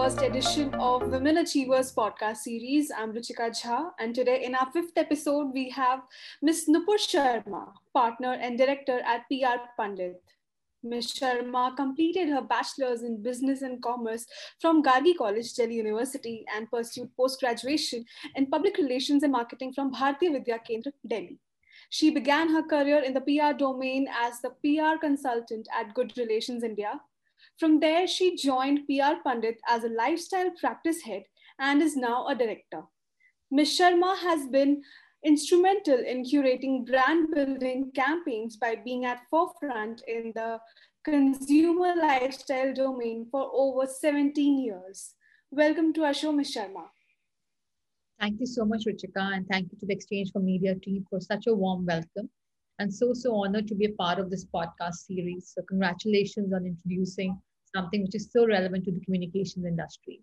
first edition of Women Achievers podcast series. I'm Ruchika Jha, and today in our fifth episode, we have Ms. Nupur Sharma, partner and director at PR Pundit. Ms. Sharma completed her bachelor's in business and commerce from Gargi College, Delhi University, and pursued post graduation in public relations and marketing from Bharatiya Vidya Kendra, Delhi. She began her career in the PR domain as the PR consultant at Good Relations India, from there, she joined PR Pundit as a lifestyle practice head and is now a director. Ms. Sharma has been instrumental in curating brand building campaigns by being at forefront in the consumer lifestyle domain for over 17 years. Welcome to our show, Ms. Sharma. Thank you so much, Ruchika, and thank you to the Exchange for Media team for such a warm welcome. And so, so honored to be a part of this podcast series. So, congratulations on introducing something which is so relevant to the communications industry.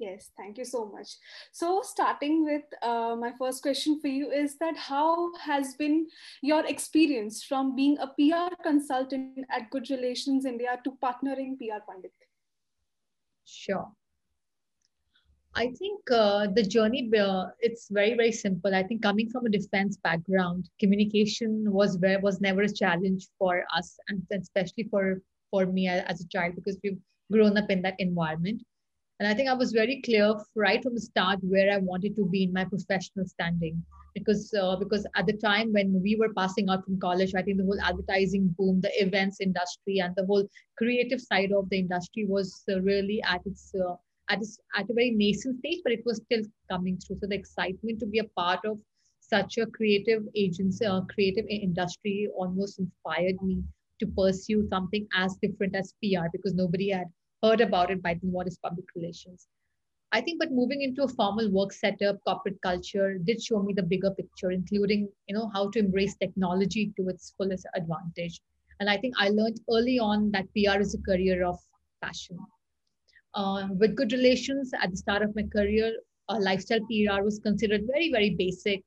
Yes, thank you so much. So, starting with uh, my first question for you is that how has been your experience from being a PR consultant at Good Relations India to partnering PR Pundit? Sure. I think uh, the journey uh, it's very very simple. I think coming from a defense background, communication was was never a challenge for us, and especially for for me as a child because we've grown up in that environment. And I think I was very clear right from the start where I wanted to be in my professional standing. Because uh, because at the time when we were passing out from college, I think the whole advertising boom, the events industry, and the whole creative side of the industry was uh, really at its uh, at its, at a very nascent stage, but it was still coming through. So the excitement to be a part of such a creative agency, uh, creative industry, almost inspired me to pursue something as different as PR because nobody had heard about it by what is public relations. I think, but moving into a formal work setup, corporate culture did show me the bigger picture, including you know how to embrace technology to its fullest advantage. And I think I learned early on that PR is a career of passion. Uh, with good relations at the start of my career, uh, lifestyle PR was considered very, very basic,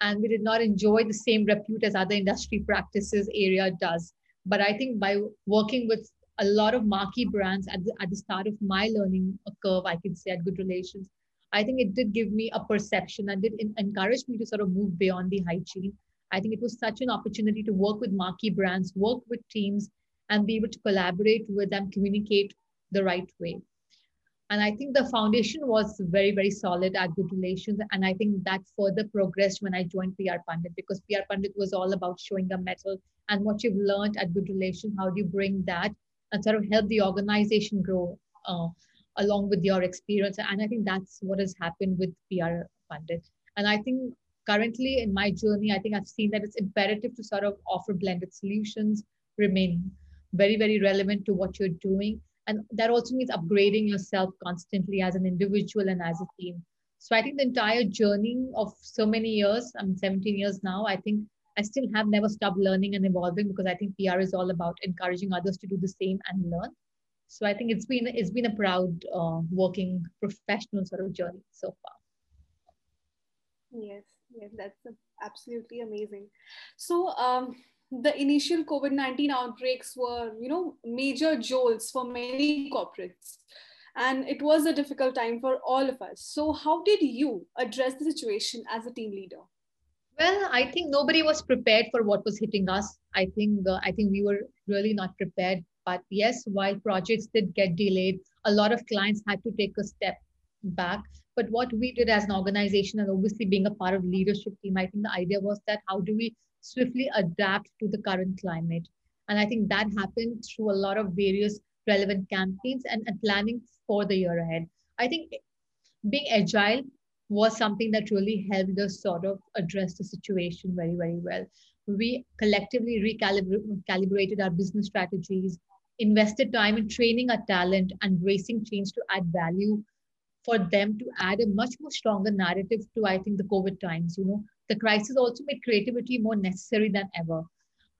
and we did not enjoy the same repute as other industry practices area does. But I think by working with a lot of marquee brands at the, at the start of my learning curve, I can say at Good Relations, I think it did give me a perception and did encourage me to sort of move beyond the hygiene. I think it was such an opportunity to work with marquee brands, work with teams, and be able to collaborate with them, communicate the right way. And I think the foundation was very, very solid at Good Relations. And I think that further progressed when I joined PR Pundit because PR Pundit was all about showing a mettle and what you've learned at Good Relations, how do you bring that and sort of help the organization grow uh, along with your experience. And I think that's what has happened with PR Pundit. And I think currently in my journey, I think I've seen that it's imperative to sort of offer blended solutions, remain very, very relevant to what you're doing and that also means upgrading yourself constantly as an individual and as a team. So i think the entire journey of so many years i'm 17 years now i think i still have never stopped learning and evolving because i think pr is all about encouraging others to do the same and learn. So i think it's been it's been a proud uh, working professional sort of journey so far. Yes yes that's absolutely amazing. So um the initial COVID 19 outbreaks were, you know, major jolts for many corporates. And it was a difficult time for all of us. So, how did you address the situation as a team leader? Well, I think nobody was prepared for what was hitting us. I think uh, I think we were really not prepared. But yes, while projects did get delayed, a lot of clients had to take a step back. But what we did as an organization, and obviously being a part of leadership team, I think the idea was that how do we swiftly adapt to the current climate. And I think that happened through a lot of various relevant campaigns and, and planning for the year ahead. I think being agile was something that really helped us sort of address the situation very, very well. We collectively recalibrated our business strategies, invested time in training our talent and bracing change to add value for them to add a much more stronger narrative to, I think, the COVID times. You know, the crisis also made creativity more necessary than ever.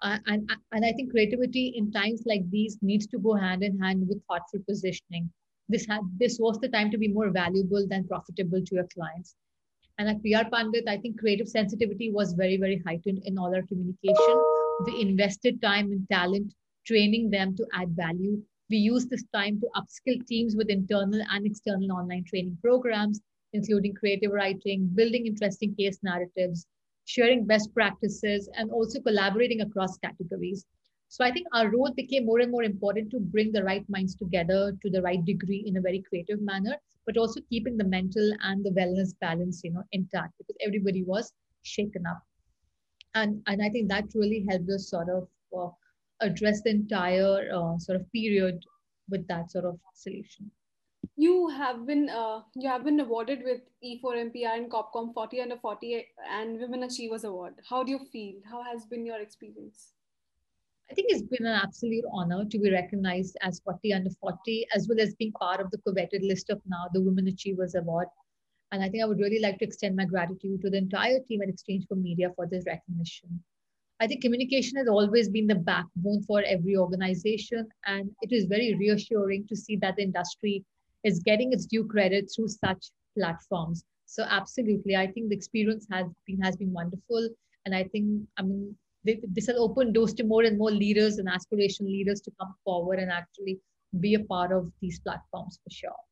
Uh, and, and I think creativity in times like these needs to go hand in hand with thoughtful positioning. This had this was the time to be more valuable than profitable to your clients. And at PR Pundit, I think creative sensitivity was very, very heightened in all our communication. We invested time and talent training them to add value We used this time to upskill teams with internal and external online training programs, including creative writing, building interesting case narratives, sharing best practices, and also collaborating across categories. So I think our role became more and more important to bring the right minds together to the right degree in a very creative manner, but also keeping the mental and the wellness balance, you know, intact because everybody was shaken up. And, and I think that really helped us sort of uh, address the entire uh, sort of period with that sort of solution. You have been uh, you have been awarded with E4MPR and Corp Comm 40 under 40 and Women Achievers Award. How do you feel? How has been your experience? I think it's been an absolute honor to be recognized as 40 under 40, as well as being part of the coveted list of now the Women Achievers Award. And I think I would really like to extend my gratitude to the entire team at Exchange for Media for this recognition. I think communication has always been the backbone for every organization, and it is very reassuring to see that the industry is getting its due credit through such platforms. So absolutely, I think the experience has been has been wonderful, and I think I mean this has opened doors to more and more leaders and aspirational leaders to come forward and actually be a part of these platforms for sure.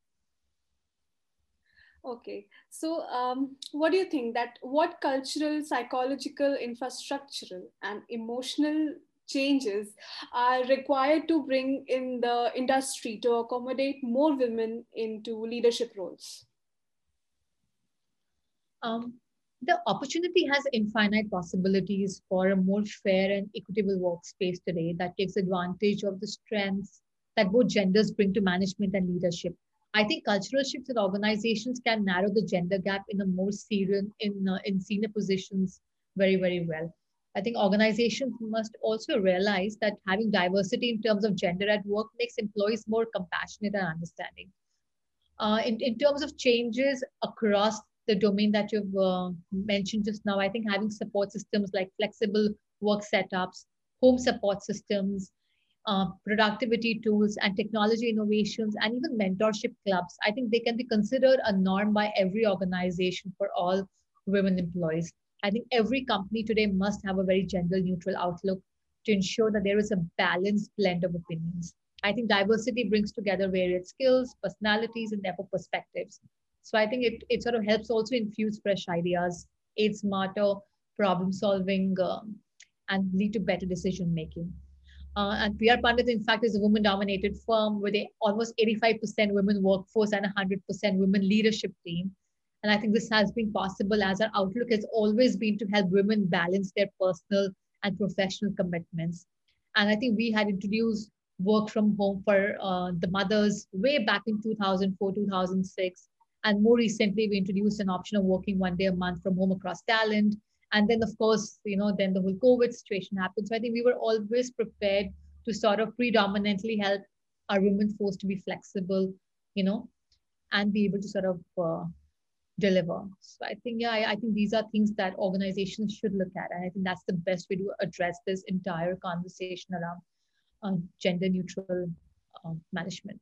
Okay, so um, what do you think that what cultural, psychological, infrastructural, and emotional changes are required to bring in the industry to accommodate more women into leadership roles? Um, the opportunity has infinite possibilities for a more fair and equitable workspace today that takes advantage of the strengths that both genders bring to management and leadership. I think cultural shifts in organizations can narrow the gender gap in a more serious in uh, in senior positions very very well. I think organizations must also realize that having diversity in terms of gender at work makes employees more compassionate and understanding. Uh, in, in terms of changes across the domain that you've uh, mentioned just now, I think having support systems like flexible work setups, home support systems, uh, productivity tools, and technology innovations, and even mentorship clubs, I think they can be considered a norm by every organization for all women employees. I think every company today must have a very gender neutral outlook to ensure that there is a balanced blend of opinions. I think diversity brings together varied skills, personalities, and therefore perspectives. So I think it, it sort of helps also infuse fresh ideas, aid smarter problem solving, um, and lead to better decision making. Uh, and PR Pundit, in fact, is a woman dominated firm with a almost 85% women workforce and 100% women leadership team. And I think this has been possible as our outlook has always been to help women balance their personal and professional commitments. And I think we had introduced work from home for uh, the mothers way back in 2004, 2006. And more recently, we introduced an option of working one day a month from home across talent. And then, of course, you know, then the whole COVID situation happened. So I think we were always prepared to sort of predominantly help our women force to be flexible, you know, and be able to sort of uh, deliver. So I think, yeah, I, I, think these are things that organizations should look at. And I think that's the best way to address this entire conversation around uh, gender neutral uh, management.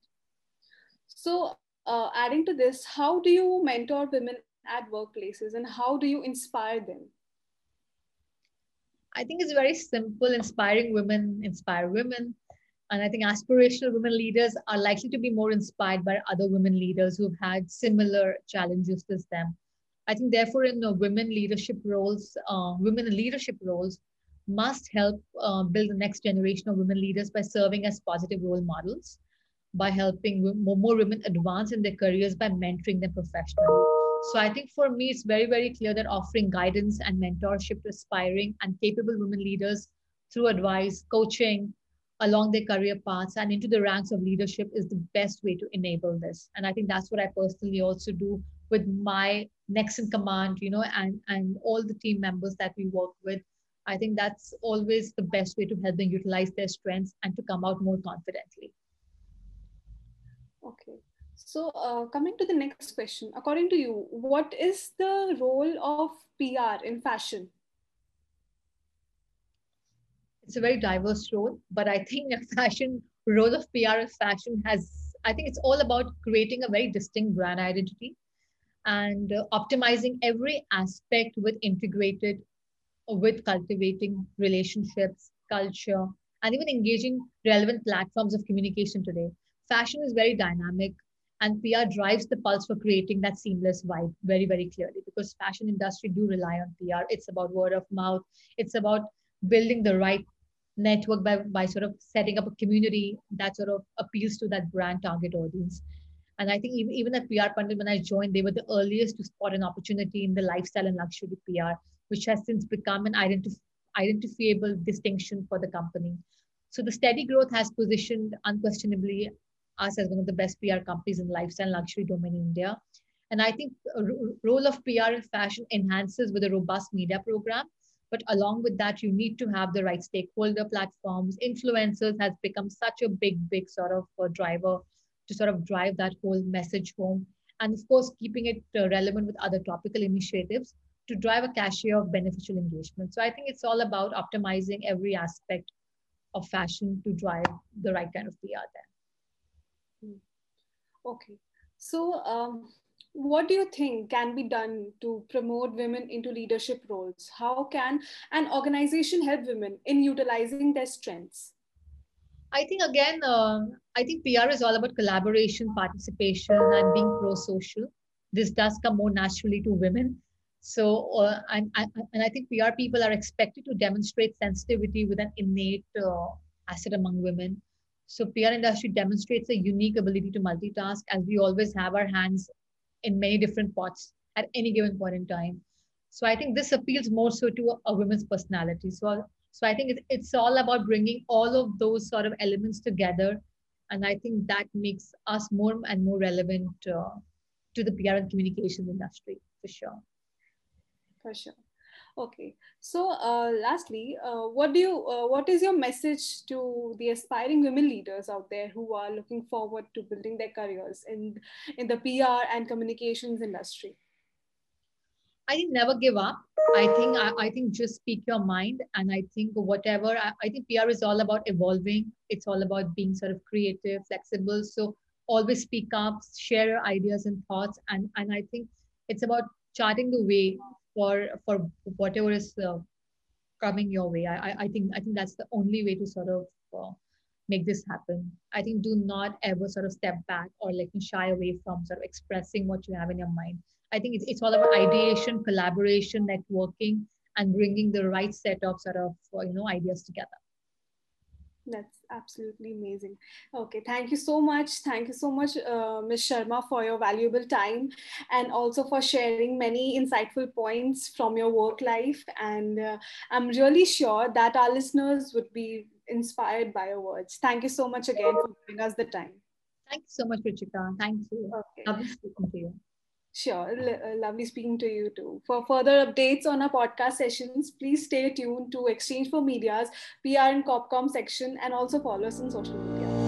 So uh, adding to this, how do you mentor women at workplaces and how do you inspire them? I think it's very simple. Inspiring women inspire women. And I think aspirational women leaders are likely to be more inspired by other women leaders who've had similar challenges as them. I think, therefore, in the women leadership roles, uh, women in leadership roles must help uh, build the next generation of women leaders by serving as positive role models by helping more women advance in their careers by mentoring them professionally. So I think for me, it's very, very clear that offering guidance and mentorship to aspiring and capable women leaders through advice, coaching along their career paths and into the ranks of leadership is the best way to enable this. And I think that's what I personally also do with my next in command, you know, and, and all the team members that we work with. I think that's always the best way to help them utilize their strengths and to come out more confidently. Okay. So, uh, coming to the next question, according to you, what is the role of PR in fashion? It's a very diverse role, but I think the fashion role of PR in fashion has, I think it's all about creating a very distinct brand identity and uh, optimizing every aspect with integrated, with cultivating relationships, culture, and even engaging relevant platforms of communication today. Fashion is very dynamic and PR drives the pulse for creating that seamless vibe very, very clearly because fashion industry do rely on PR. It's about word of mouth. It's about building the right network by, by sort of setting up a community that sort of appeals to that brand target audience. And I think even, even at PR Pundit, when I joined, they were the earliest to spot an opportunity in the lifestyle and luxury PR, which has since become an identif- identifiable distinction for the company. So the steady growth has positioned unquestionably us as one of the best PR companies in lifestyle and luxury domain in India. And I think a role of PR in fashion enhances with a robust media program. But along with that, you need to have the right stakeholder platforms. Influencers has become such a big, big sort of driver to sort of drive that whole message home. And of course, keeping it uh, relevant with other topical initiatives to drive a cashier of beneficial engagement. So I think it's all about optimizing every aspect of fashion to drive the right kind of PR there. Okay. So, um, what do you think can be done to promote women into leadership roles? How can an organization help women in utilizing their strengths? I think again, uh, I think PR is all about collaboration, participation, and being pro-social. This does come more naturally to women. So, uh, and, and I think PR people are expected to demonstrate sensitivity with an innate uh, asset among women. So PR industry demonstrates a unique ability to multitask as we always have our hands in many different pots at any given point in time. So I think this appeals more so to a, a woman's personality. So, so I think it, it's all about bringing all of those sort of elements together. And I think that makes us more and more relevant uh, to the PR and communications industry for sure. For sure. Okay. So, uh, lastly, uh, what do you, uh, what is your message to the aspiring women leaders out there who are looking forward to building their careers in in the PR and communications industry? I think never give up. I think I, I think just speak your mind, and I think whatever. I, I think PR is all about evolving. It's all about being sort of creative, flexible. So always speak up, share your ideas and thoughts, and and I think it's about charting the way for for whatever is uh, coming your way. I, I think I think that's the only way to sort of uh, make this happen. I think do not ever sort of step back or like shy away from sort of expressing what you have in your mind. I think it's, it's all about ideation, collaboration, networking, and bringing the right set of sort of uh, you know ideas together. That's absolutely amazing. Okay, thank you so much. Thank you so much, uh, Ms. Sharma, for your valuable time and also for sharing many insightful points from your work life. And uh, I'm really sure that our listeners would be inspired by your words. Thank you so much again for giving us the time. Thank you so much, Ruchika. Thank you. Okay. Lovely speaking to you. Sure. L- uh, lovely speaking to you too. For further updates on our podcast sessions, please stay tuned to Exchange for Media's PR and Corp Comm section and also follow us on social media.